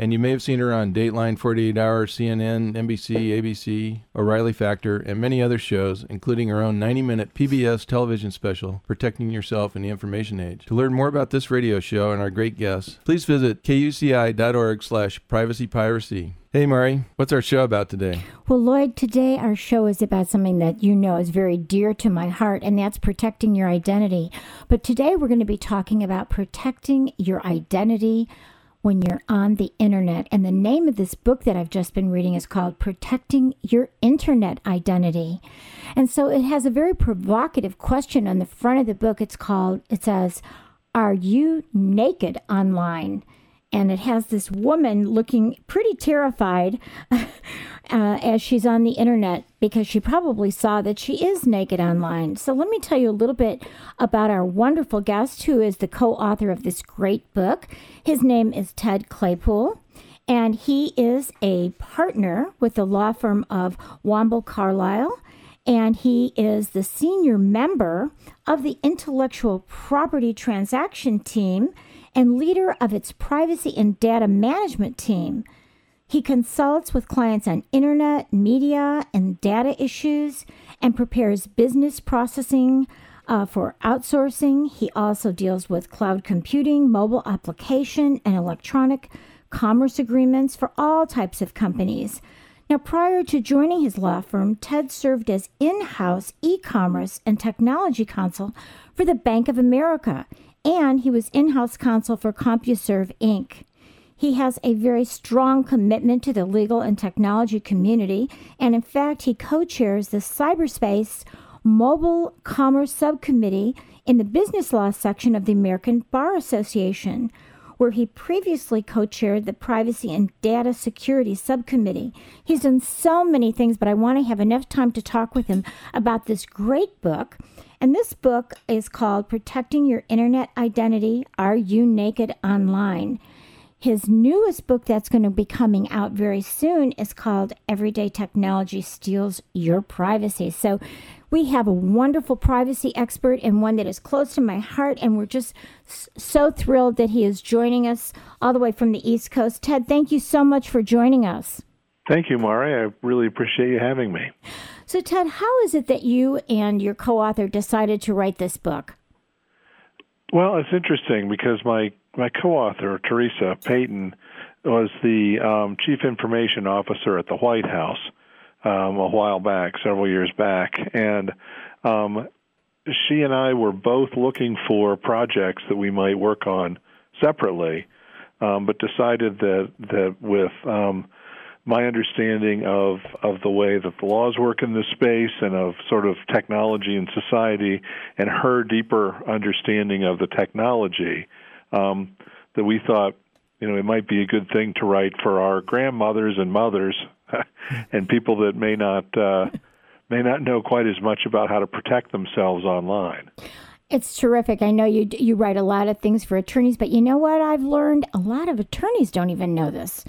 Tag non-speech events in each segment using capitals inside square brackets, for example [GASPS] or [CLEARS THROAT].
And you may have seen her on Dateline, 48 Hour, CNN, NBC, ABC, O'Reilly Factor, and many other shows, including her own 90 minute PBS television special, Protecting Yourself in the Information Age. To learn more about this radio show and our great guests, please visit kuci.org slash privacypiracy. Hey, Mari, what's our show about today? Well, Lloyd, today our show is about something that you know is very dear to my heart, and that's protecting your identity. But today we're going to be talking about protecting your identity when you're on the internet. And the name of this book that I've just been reading is called Protecting Your Internet Identity. And so it has a very provocative question on the front of the book. It's called, it says, Are you naked online? And it has this woman looking pretty terrified [LAUGHS] uh, as she's on the internet because she probably saw that she is naked online. So, let me tell you a little bit about our wonderful guest who is the co author of this great book. His name is Ted Claypoole. And he is a partner with the law firm of Womble Carlyle and he is the senior member of the intellectual property transaction team and leader of its privacy and data management team. He consults with clients on internet, media, and data issues and prepares business processing uh, for outsourcing. He also deals with cloud computing, mobile application, and electronic commerce agreements for all types of companies. Now, prior to joining his law firm, Ted served as in house e commerce and technology counsel for the Bank of America and he was in house counsel for CompuServe Inc. He has a very strong commitment to the legal and technology community, and in fact, he co chairs the cyberspace mobile commerce subcommittee in the business law section of the American Bar Association, where he previously co chaired the privacy and data security subcommittee. He's done so many things, but I want to have enough time to talk with him about this great book and this book is called Protecting Your Internet Identity Are You Naked Online? His newest book that's going to be coming out very soon is called Everyday Technology Steals Your Privacy. So we have a wonderful privacy expert and one that is close to my heart, and we're just so thrilled that he is joining us all the way from the East Coast. Ted, thank you so much for joining us. Thank you, Mari. I really appreciate you having me. So, Ted, how is it that you and your co author decided to write this book? Well, it's interesting because my, my co author, Theresa Payton, was the um, chief information officer at the White House um, a while back, several years back. And um, she and I were both looking for projects that we might work on separately, um, but decided that, that with um, my understanding of of the way that the laws work in this space and of sort of technology and society and her deeper understanding of the technology um, that we thought you know it might be a good thing to write for our grandmothers and mothers [LAUGHS] and people that may not uh, may not know quite as much about how to protect themselves online. It's terrific. I know you you write a lot of things for attorneys, but you know what I've learned? A lot of attorneys don't even know this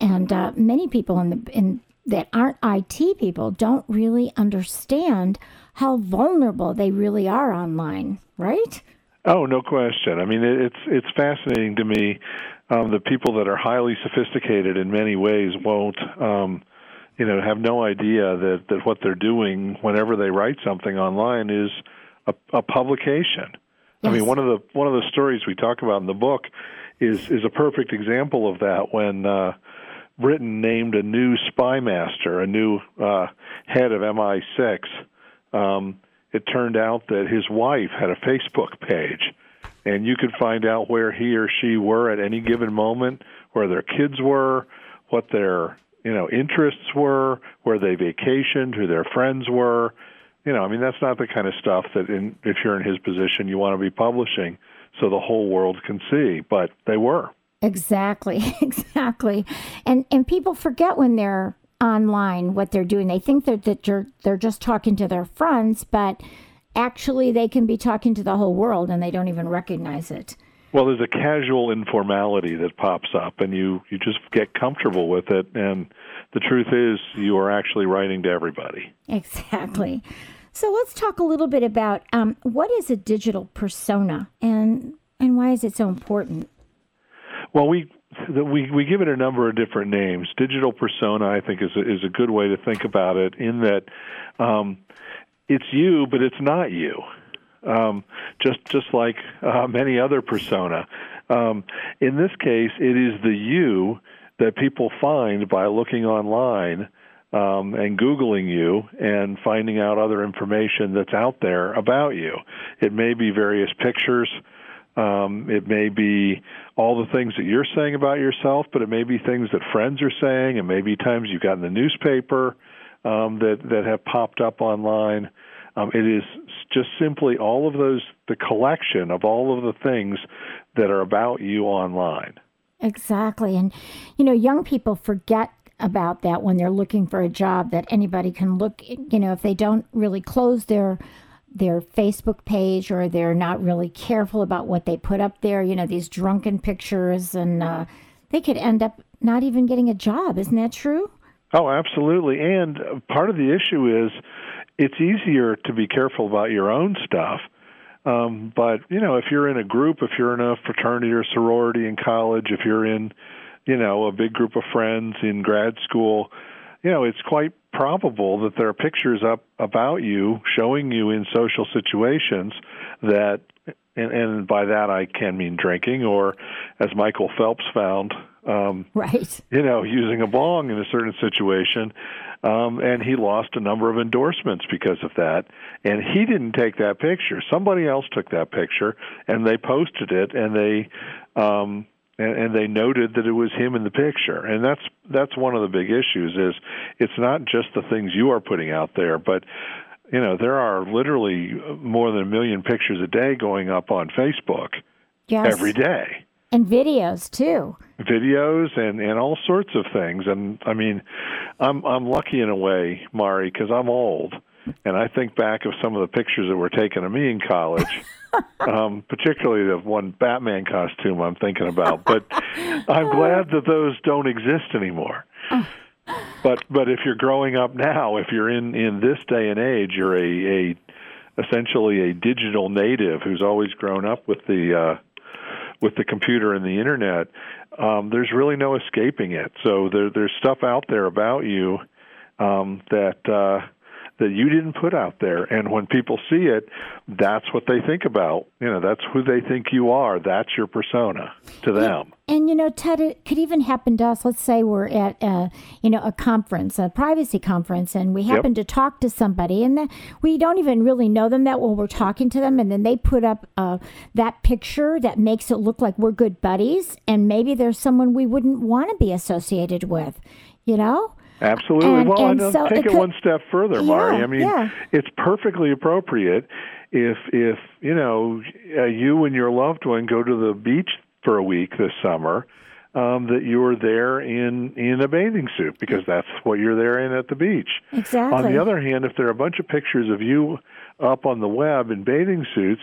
and uh, many people in the in that aren't IT people don't really understand how vulnerable they really are online, right? Oh, no question. I mean, it's it's fascinating to me. Um, the people that are highly sophisticated in many ways won't, um, you know, have no idea that that what they're doing whenever they write something online is a, a publication. Yes. I mean, one of the one of the stories we talk about in the book is is a perfect example of that. When uh, Britain named a new spy master, a new uh, head of MI6. Um, it turned out that his wife had a Facebook page, and you could find out where he or she were at any given moment, where their kids were, what their you know interests were, where they vacationed, who their friends were. You know, I mean, that's not the kind of stuff that, in, if you're in his position, you want to be publishing so the whole world can see. But they were. Exactly, [LAUGHS] exactly. And and people forget when they're online what they're doing. They think that that you're, they're just talking to their friends, but actually they can be talking to the whole world and they don't even recognize it. Well, there's a casual informality that pops up, and you you just get comfortable with it. And the truth is, you are actually writing to everybody. Exactly. So let's talk a little bit about um, what is a digital persona, and and why is it so important? Well, we we we give it a number of different names. Digital persona, I think, is a, is a good way to think about it. In that, um, it's you, but it's not you. Um, just just like uh, many other persona. Um, in this case, it is the you that people find by looking online um, and Googling you and finding out other information that's out there about you. It may be various pictures. Um, it may be all the things that you're saying about yourself, but it may be things that friends are saying, and maybe times you've got in the newspaper um, that that have popped up online. Um, it is just simply all of those, the collection of all of the things that are about you online. Exactly, and you know, young people forget about that when they're looking for a job that anybody can look. You know, if they don't really close their their Facebook page or they're not really careful about what they put up there, you know, these drunken pictures, and uh, they could end up not even getting a job. Isn't that true? Oh, absolutely. And part of the issue is it's easier to be careful about your own stuff. Um, but, you know, if you're in a group, if you're in a fraternity or sorority in college, if you're in, you know, a big group of friends in grad school, you know, it's quite probable that there are pictures up about you showing you in social situations that and, and by that I can mean drinking or as Michael Phelps found um right. you know using a bong in a certain situation um and he lost a number of endorsements because of that. And he didn't take that picture. Somebody else took that picture and they posted it and they um and, and they noted that it was him in the picture. And that's that's one of the big issues is it's not just the things you are putting out there, but you know there are literally more than a million pictures a day going up on Facebook yes. every day and videos too videos and and all sorts of things and i mean i'm i'm lucky in a way mari because i'm old and i think back of some of the pictures that were taken of me in college [LAUGHS] um, particularly the one Batman costume I'm thinking about. But I'm glad that those don't exist anymore. [LAUGHS] But but if you're growing up now, if you're in in this day and age, you're a, a essentially a digital native who's always grown up with the uh, with the computer and the internet. Um, there's really no escaping it. So there, there's stuff out there about you um, that. Uh, that you didn't put out there. And when people see it, that's what they think about. You know, that's who they think you are. That's your persona to them. And you know, Ted, it could even happen to us. Let's say we're at a, you know a conference, a privacy conference, and we happen yep. to talk to somebody, and the, we don't even really know them that well. We're talking to them, and then they put up uh, that picture that makes it look like we're good buddies, and maybe there's someone we wouldn't want to be associated with. You know, Absolutely. And, well, and and so take it, could, one step further, Mari. Yeah, I mean, yeah. it's perfectly appropriate if if you know uh, you and your loved one go to the beach for a week this summer. Um, that you're there in in a bathing suit because that's what you're there in at the beach. Exactly. On the other hand, if there are a bunch of pictures of you up on the web in bathing suits,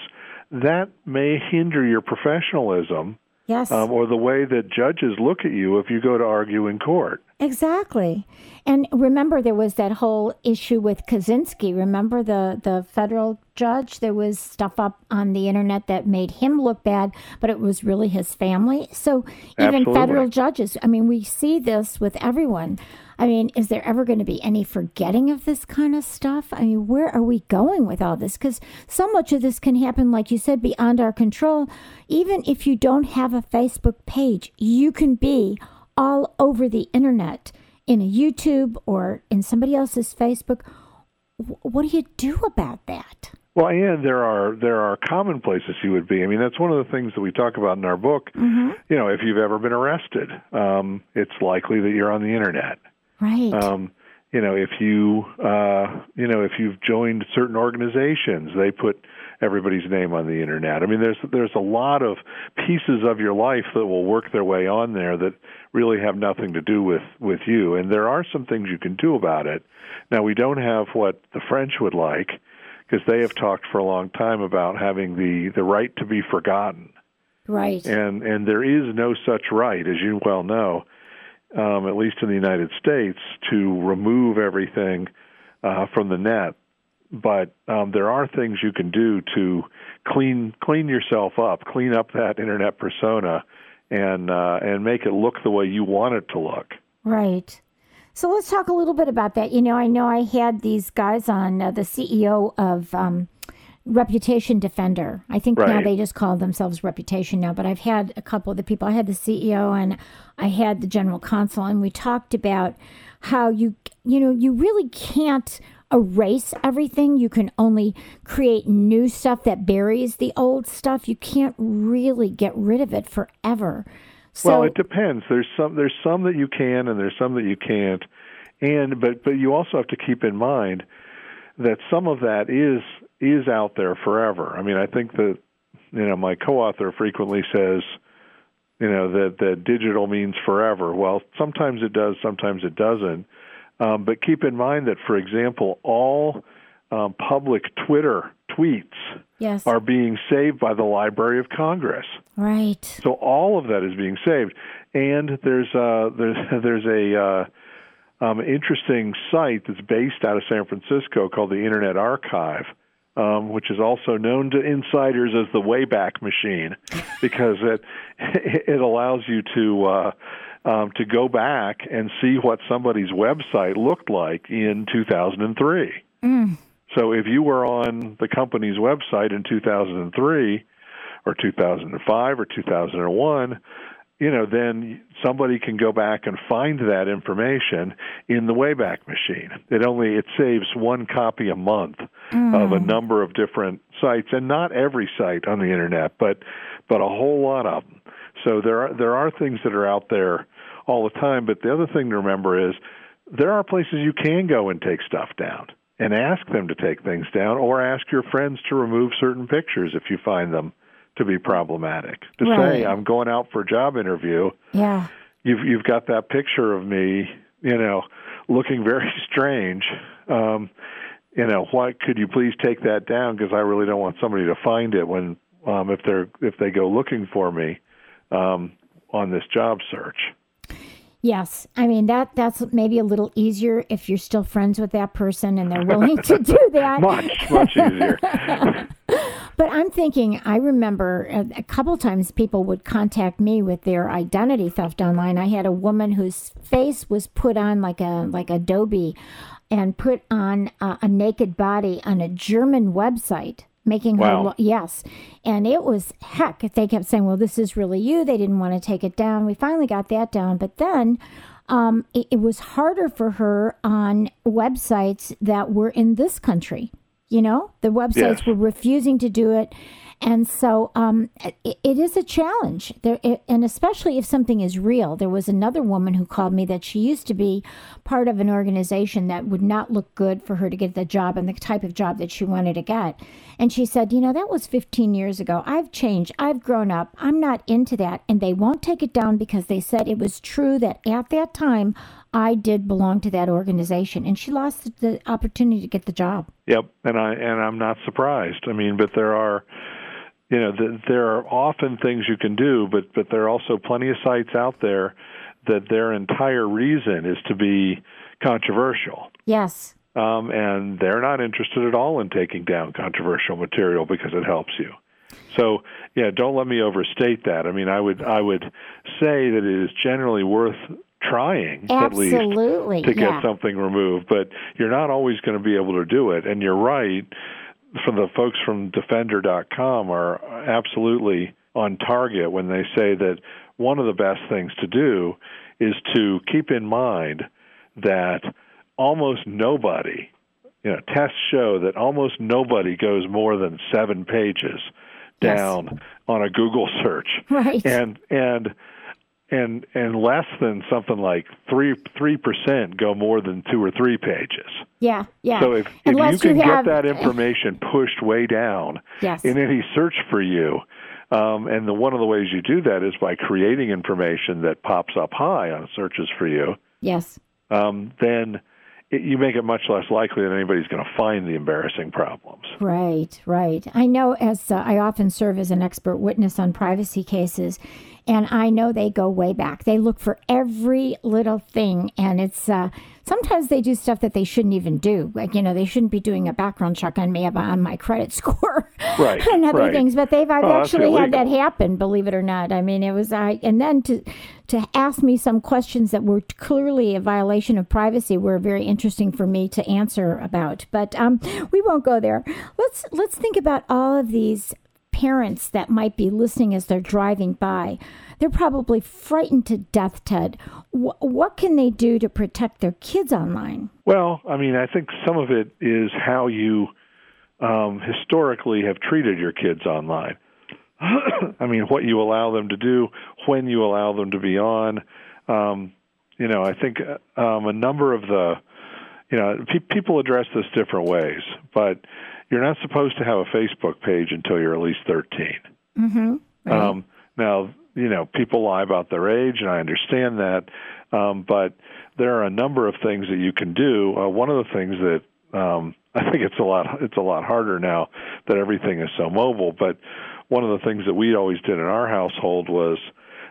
that may hinder your professionalism Yes. Um, or the way that judges look at you if you go to argue in court. Exactly. And remember, there was that whole issue with Kozinski. Remember the, the federal judge? There was stuff up on the internet that made him look bad, but it was really his family. So even Absolutely. federal judges, I mean, we see this with everyone. I mean, is there ever going to be any forgetting of this kind of stuff? I mean, where are we going with all this? Because so much of this can happen, like you said, beyond our control. Even if you don't have a Facebook page, you can be all over the internet in a YouTube or in somebody else's Facebook. What do you do about that? Well, and there are there are common places you would be. I mean, that's one of the things that we talk about in our book. Mm-hmm. You know, if you've ever been arrested, um, it's likely that you're on the internet. Right. Um, you know, if you uh, you know if you've joined certain organizations, they put everybody's name on the internet. I mean, there's there's a lot of pieces of your life that will work their way on there that really have nothing to do with with you. And there are some things you can do about it. Now, we don't have what the French would like because they have talked for a long time about having the the right to be forgotten. Right. And and there is no such right, as you well know, um, at least in the United States, to remove everything uh, from the net. But um, there are things you can do to clean clean yourself up, clean up that internet persona, and uh, and make it look the way you want it to look. Right. So let's talk a little bit about that. You know, I know I had these guys on uh, the CEO of um, Reputation Defender. I think now they just call themselves Reputation now, but I've had a couple of the people. I had the CEO and I had the general counsel, and we talked about how you, you know, you really can't erase everything. You can only create new stuff that buries the old stuff. You can't really get rid of it forever. So, well, it depends. There's some there's some that you can, and there's some that you can't. And but but you also have to keep in mind that some of that is is out there forever. I mean, I think that you know my co-author frequently says, you know that that digital means forever. Well, sometimes it does, sometimes it doesn't. Um, but keep in mind that, for example, all um, public Twitter tweets yes, are being saved by the Library of Congress. right. So all of that is being saved, and there's uh, there's [LAUGHS] there's a uh, um, interesting site that's based out of San Francisco called the Internet Archive, um, which is also known to insiders as the Wayback Machine, [LAUGHS] because it it allows you to. Uh, um, to go back and see what somebody's website looked like in 2003. So if you were on the company's website in 2003 or 2005 or 2001, you know, then somebody can go back and find that information in the Wayback Machine. It only it saves one copy a month of a mm. number of different sites, and not every site on the internet, but but a whole lot of them. So there are there are things that are out there all the time. But the other thing to remember is there are places you can go and take stuff down and ask them to take things down, or ask your friends to remove certain pictures if you find them to be problematic. To Right. say I'm going out for a job interview, Yeah. you've you've got that picture of me, you know, looking very [LAUGHS] strange. Um, you know, why could you please take that down? Because I really don't want somebody to find it when um, if they're if they go looking for me um, on this job search. Yes, I mean that that's maybe a little easier if you're still friends with that person and they're willing to do [LAUGHS] that. Much much easier. [LAUGHS] But I'm thinking, I remember a, a couple times people would contact me with their identity theft online. I had a woman whose face was put on like a like Adobe, and put on a, a naked body on a German website, making her lo- yes, and it was heck. If they kept saying, "Well, this is really you." They didn't want to take it down. We finally got that down, but then. Um, it, it was harder for her on websites that were in this country. You know, the websites Yes. were refusing to do it. And so um, it, it is a challenge, there, it, and especially if something is real. There was another woman who called me that she used to be part of an organization that would not look good for her to get the job and the type of job that she wanted to get. And she said, You know, that was 15 years ago. I've changed. I've grown up. I'm not into that. And they won't take it down because they said it was true that at that time I did belong to that organization. And she lost the opportunity to get the job. Yep, and I and I'm not surprised. I mean, but there are, you know, th- there are often things you can do, but but there are also plenty of sites out there that their entire reason is to be controversial. Yes. Um, and they're not interested at all in taking down controversial material because it helps you. So yeah, don't let me overstate that. I mean, I would I would say that it is generally worth trying at least to get yeah. something removed, but you're not always going to be able to do it. And you're right. From the folks from Defender.com are absolutely on target when they say that one of the best things to do is to keep in mind that almost nobody, you know, tests show that almost nobody goes more than seven pages down yes. on a Google search. [LAUGHS] Right. And and and and less than something like three three percent go more than two or three pages. Yeah, yeah. So if, if you can you have, get that information pushed way down yes. in any search for you, um, and the one of the ways you do that is by creating information that pops up high on searches for you. Yes. Um, then it, you make it much less likely that anybody's going to find the embarrassing problems. Right, right. I know as uh, I often serve as an expert witness on privacy cases, and I know they go way back. They look for every little thing, and it's uh, sometimes they do stuff that they shouldn't even do. Like you know, they shouldn't be doing a background check on me on my credit [LAUGHS] score, right, and other right. things. But they've I've oh, actually had that happen. Believe it or not. I mean, it was I, and then to to ask me some questions that were clearly a violation of privacy were very interesting for me to answer about. But um, we won't go there. Let's let's think about all of these parents that might be listening as they're driving by. They're probably frightened to death, Ted. W- what can they do to protect their kids online? Well, I mean, I think some of it is how you um, historically have treated your kids online. [CLEARS THROAT] I mean, what you allow them to do, when you allow them to be on. Um, you know, I think um, a number of the, you know, pe- people address this different ways, but you're not supposed to have a Facebook page until you're at least 13. Mm-hmm. Right. Um, now, you know, people lie about their age, and I understand that, um, but there are a number of things that you can do. Uh, one of the things that um, [LAUGHS] I think it's a lot it's a lot harder now that everything is so mobile, but one of the things that we always did in our household was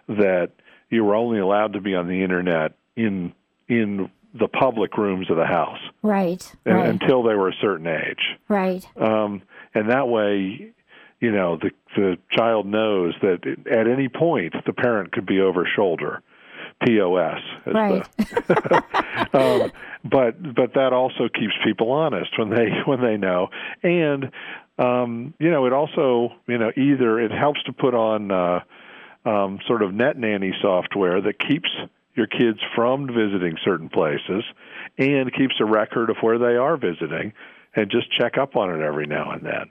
that you were only allowed to be on the internet in in the public rooms of the house. Right. And, right. Until they were a certain age. Right. Um, and that way, you know, the the child knows that at any point the parent could be over shoulder. POS. Right. The, [LAUGHS] um, but but that also keeps people honest when they [LAUGHS] when they know, and um, you know it also you know either it helps to put on uh, um, sort of net nanny software that keeps your kids from visiting certain places and keeps a record of where they are visiting and just check up on it every now and then.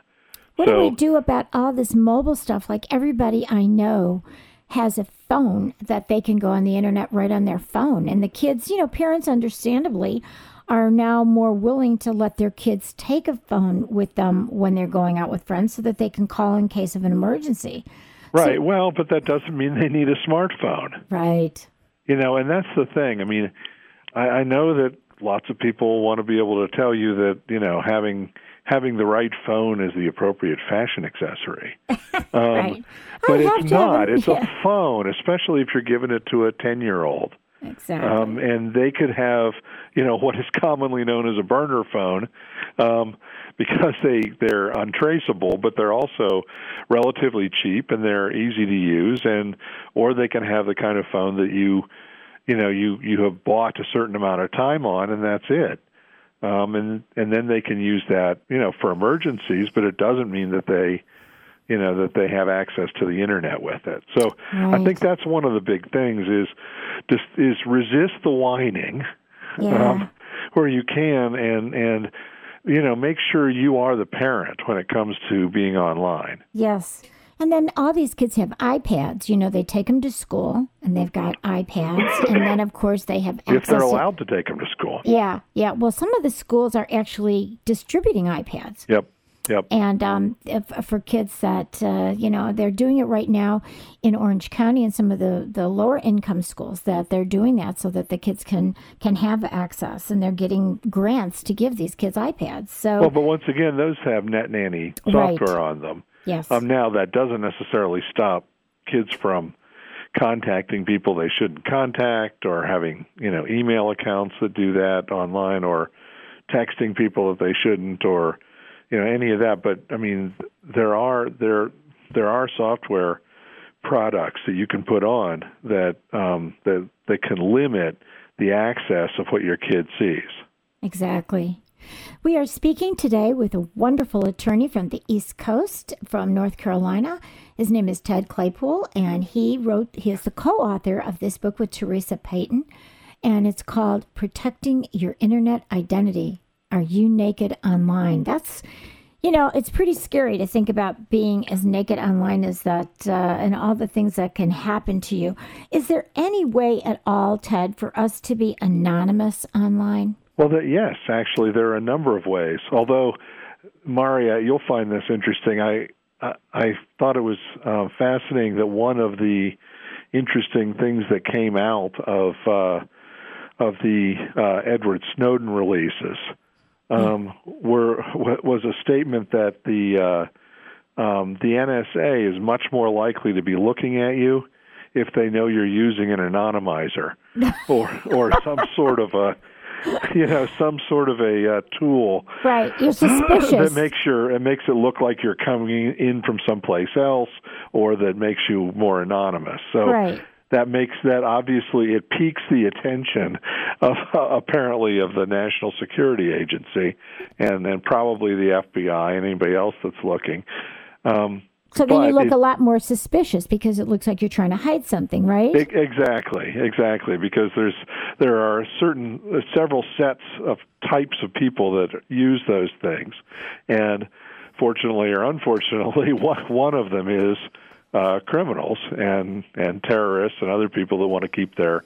What so, do we do about all this mobile stuff? Like everybody I know has a phone that they can go on the internet right on their phone. And the kids, you know, parents understandably are now more willing to let their kids take a phone with them when they're going out with friends so that they can call in case of an emergency. Right. So, well, but that doesn't mean they need a smartphone. Right. You know, and that's the thing. I mean, I, I know that lots of people want to be able to tell you that you know having having the right phone is the appropriate fashion accessory. [LAUGHS] Um, right. But it's not. it's yeah. a phone, especially if you're giving it to a 10 year old. Exactly. Um, and they could have, you know, what is commonly known as a burner phone, um, because they they're untraceable, but they're also relatively cheap and they're easy to use, and or they can have the kind of phone that you, you know, you you have bought a certain amount of time on, and that's it. Um, and and then they can use that, you know, for emergencies, but it doesn't mean that they you know that they have access to the internet with it. So right. I think that's one of the big things is just is resist the whining yeah. um, where you can and and you know make sure you are the parent when it comes to being online. Yes. And then all these kids have iPads. You know, they take them to school and they've got iPads. [LAUGHS] and then, of course, they have access. If they're allowed to, to take them to school. Yeah, yeah. Well, some of the schools are actually distributing iPads. Yep. Yep. And um, if, for kids that, uh, you know, they're doing it right now in Orange County and some of the, the lower income schools that they're doing that so that the kids can, can have access and they're getting grants to give these kids iPads. So, well, but once again, those have Net Nanny software right. on them. Yes. Um, now, that doesn't necessarily stop kids from contacting people they shouldn't contact or having, you know, email accounts that do that online or texting people that they shouldn't or you know any of that but i mean there are there there are software products that you can put on that um that that can limit the access of what your kid sees exactly We are speaking today with a wonderful attorney from the East Coast, from North Carolina. His name is Ted Claypoole, and he wrote, he is the co author of this book with Theresa Payton, and it's called Protecting Your Internet Identity. Are You Naked Online? That's you know, it's pretty scary to think about being as naked online as that uh, and all the things that can happen to you. Is there any way at all, Ted, for us to be anonymous online? Well, the, yes, actually, there are a number of ways. Although, Maria, you'll find this interesting. I I, I thought it was uh, fascinating that one of the interesting things that came out of uh, of the uh, Edward Snowden releases um, were was a statement that the uh, um, the NSA is much more likely to be looking at you if they know you're using an anonymizer [LAUGHS] or or some sort of a you know some sort of a uh, tool. Right. You're [GASPS] suspicious. that makes your it makes it look like you're coming in from someplace else or that makes you more anonymous. So right that makes that obviously it piques the attention of uh, [LAUGHS] apparently of the National Security Agency and then probably the FBI and anybody else that's looking. Um, so then you look it, a lot more suspicious because it looks like you're trying to hide something, right? Exactly, exactly. Because there's there are certain uh, several sets of types of people that use those things, and fortunately or unfortunately, [LAUGHS] one one of them is uh, criminals and and terrorists and other people that want to keep their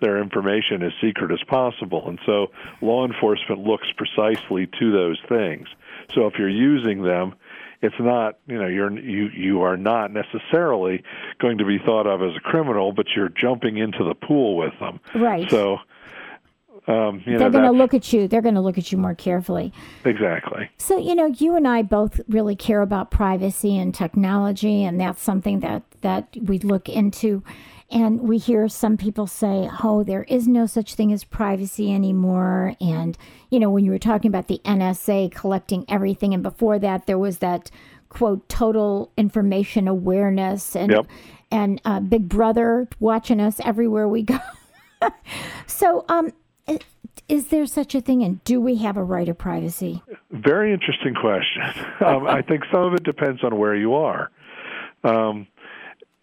their information as secret as possible. And so law enforcement looks precisely to those things. So if you're using them, it's not you know you're you you are not necessarily going to be thought of as a criminal, but you're jumping into the pool with them. Right. So um, they're going to look at you. They're going to look at you more carefully. Exactly. So you know, you and I both really care about privacy and technology, and that's something that that we look into. And we hear some people say, "Oh, there is no such thing as privacy anymore." And you know, when you were talking about the NSA collecting everything, and before that, there was that quote total information awareness and yep. and uh, Big Brother watching us everywhere we go. [LAUGHS] so, um, is there such a thing, and do we have a right of privacy? Very interesting question. [LAUGHS] Um, I think some of it depends on where you are. Um,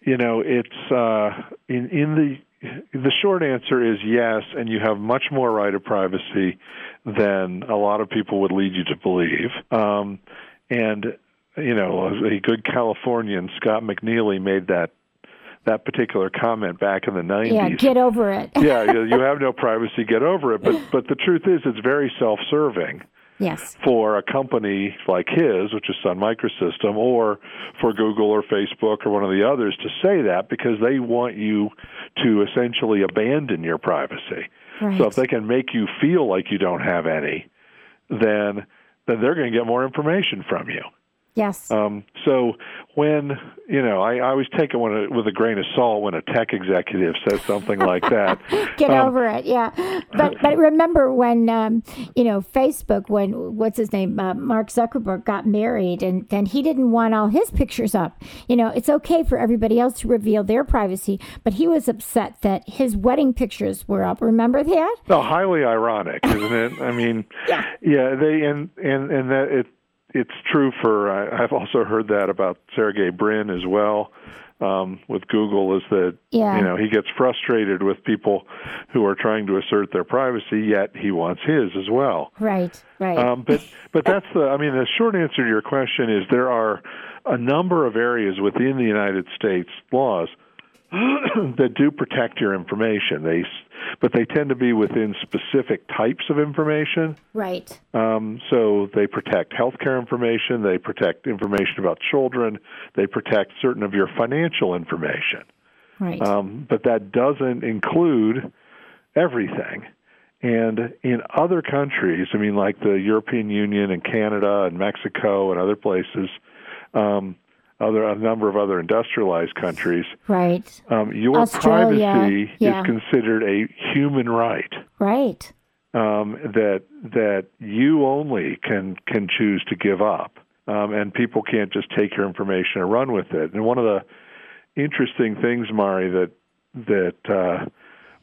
you know, it's uh, in in the the short answer is yes, and you have much more right of privacy than a lot of people would lead you to believe. Um, and you know, a good Californian, Scott McNealy, made that that particular comment back in the 90s. Yeah, get over it. [LAUGHS] yeah, you have no privacy, get over it. But but the truth is, it's very self-serving. Yes. For a company like his, which is Sun Microsystem, or for Google or Facebook or one of the others to say that because they want you to essentially abandon your privacy. Right. So if they can make you feel like you don't have any, then then they're going to get more information from you. Yes. Um, so when you know, I, I always take it a, with a grain of salt when a tech executive says something like that. [LAUGHS] Get um, over it, yeah. But but remember when um, you know Facebook when what's his name uh, Mark Zuckerberg got married and then he didn't want all his pictures up. You know, it's okay for everybody else to reveal their privacy, but he was upset that his wedding pictures were up. Remember that? No, highly ironic, isn't it? I mean, [LAUGHS] yeah, yeah. They and and and that it it's true for I, I've also heard that about Sergey Brin as well um, with Google is that yeah. you know he gets frustrated with people who are trying to assert their privacy, yet he wants his as well. Right, right. Um, but but that's the I mean the short answer to your question is there are a number of areas within the United States laws [CLEARS THROAT] that do protect your information. They, but they tend to be within specific types of information. Right. Um, so they protect healthcare information. They protect information about children. They protect certain of your financial information. Right. Um, but that doesn't include everything. And in other countries, I mean, like the European Union and Canada and Mexico and other places, um, other a number of other industrialized countries, right? Um, your Australia, privacy yeah. is considered a human right, right? Um, that that you only can can choose to give up, um, and people can't just take your information and run with it. And one of the interesting things, Mari, that that uh,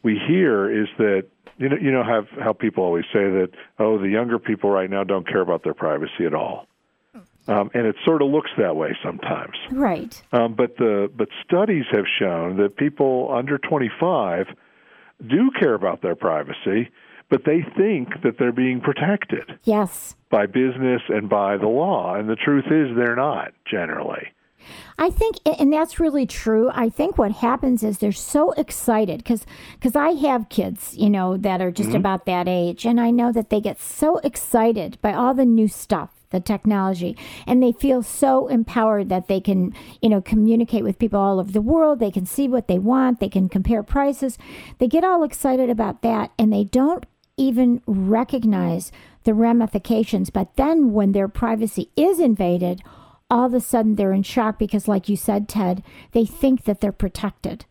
we hear is that you know you know how how people always say that oh the younger people right now don't care about their privacy at all. Um, and it sort of looks that way sometimes. Right. Um, but the but studies have shown that people under 25 do care about their privacy, but they think that they're being protected. Yes. By business and by the law, and the truth is they're not generally. I think, and that's really true. I think what happens is they're so excited because because I have kids, you know, that are just mm-hmm. about that age, and I know that they get so excited by all the new stuff the technology. And they feel so empowered that they can you know communicate with people all over the world. They can see what they want. They can compare prices. They get all excited about that and they don't even recognize the ramifications. But then when their privacy is invaded all of a sudden they're in shock because like you said ted they think that they're protected.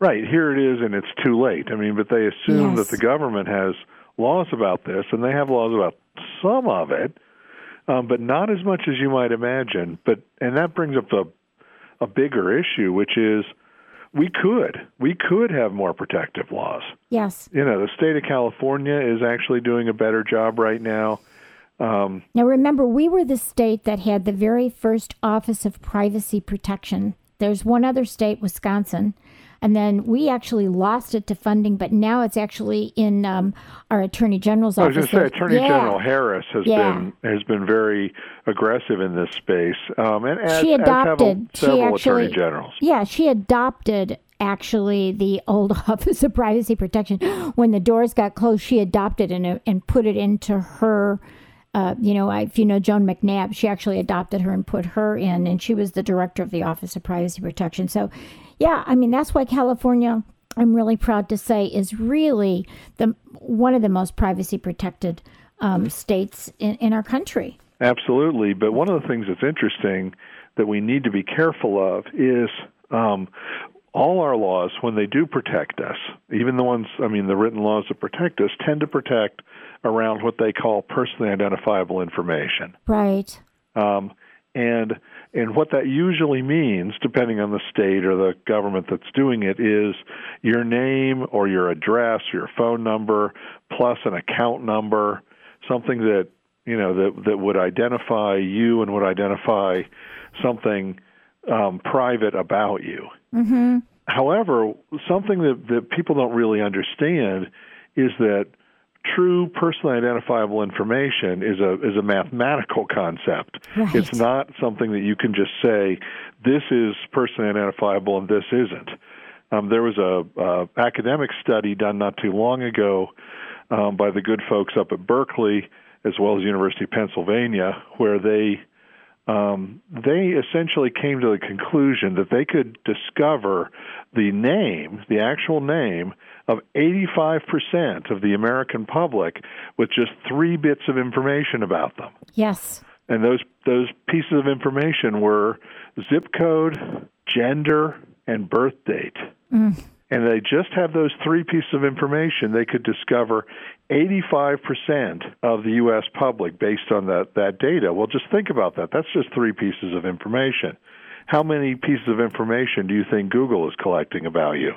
Right. Here it is and it's too late. I mean but they assume yes. that the government has laws about this and they have laws about some of it um, but not as much as you might imagine. But and that brings up a a bigger issue, which is we could we could have more protective laws. Yes. You know, the state of California is actually doing a better job right now. Um, now, remember, we were the state that had the very first Office of Privacy Protection. There's one other state, Wisconsin, and then we actually lost it to funding, but now it's actually in um, our Attorney General's office. I was going to say, Attorney yeah. General Harris has yeah. been has been very aggressive in this space, um, and as, she adopted as several she actually, attorney generals. Yeah, she adopted actually the old [LAUGHS] Office of Privacy Protection. When the doors got closed, she adopted and and put it into her. Uh, you know, if you know Joan McNabb, she actually adopted her and put her in, and she was the director of the Office of Privacy Protection. So yeah, I mean that's why California I'm really proud to say is really the one of the most privacy protected um, states in, in our country. Absolutely, but one of the things that's interesting that we need to be careful of is um, all our laws, when they do protect us, even the ones, I mean, the written laws that protect us, tend to protect around what they call personally identifiable information. Right. Um, and and what that usually means, depending on the state or the government that's doing it, is your name or your address, your phone number, plus an account number, something that you know that that would identify you and would identify something um, private about you. Mm-hmm. However, something that that people don't really understand is that true personally identifiable information is a is a mathematical concept. Right. It's not something that you can just say this is personally identifiable and this isn't. Um, there was a, a academic study done not too long ago um, by the good folks up at Berkeley as well as University of Pennsylvania, where they um, they essentially came to the conclusion that they could discover the name, the actual name of 85% of the American public with just three bits of information about them. Yes. And those those pieces of information were zip code, gender, and birth date. Mm. And they just have those three pieces of information, they could discover 85% of the U.S. public based on that, that data. Well, just think about that. That's just three pieces of information. How many pieces of information do you think Google is collecting about you?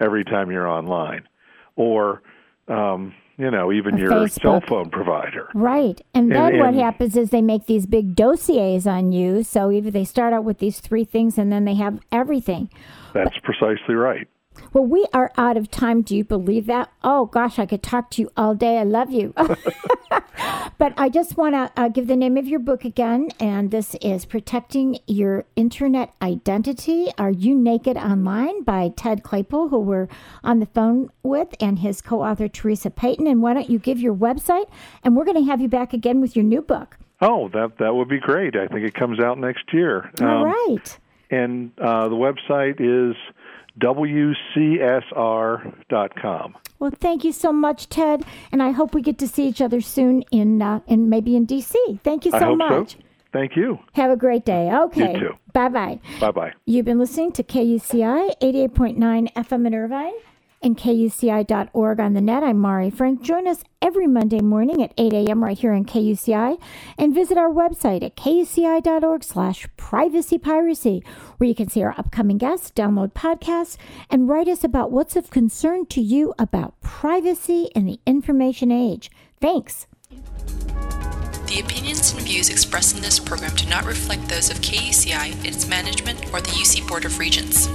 every time you're online, or um, you know even your Facebook. cell phone provider. Right, and then and, what happens is they make these big dossiers on you. So either they start out with these three things, and then they have everything. That's but, precisely right. Well, we are out of time. Do you believe that? Oh, gosh, I could talk to you all day. I love you. [LAUGHS] but I just want to uh, give the name of your book again. And this is Protecting Your Internet Identity Are You Naked Online by Ted Claypoole, who we're on the phone with, and his co author, Theresa Payton. And why don't you give your website? And we're going to have you back again with your new book. Oh, that that would be great. I think it comes out next year. All um, right. And uh, the website is wcsr.com. Well, thank you so much, Ted, and I hope we get to see each other soon in uh, in maybe in DC. Thank you so much. So. Thank you. Have a great day. Okay. You too. Bye bye. Bye bye. You've been listening to KUCI 88.9 FM in Irvine. And KUCI.org on the net. I'm Mari Frank. Join us every Monday morning at 8 a.m. right here on KUCI and visit our website at KUCI.org slash privacy piracy, where you can see our upcoming guests, download podcasts, and write us about what's of concern to you about privacy in the information age. Thanks. The opinions and views expressed in this program do not reflect those of KUCI, its management, or the UC Board of Regents.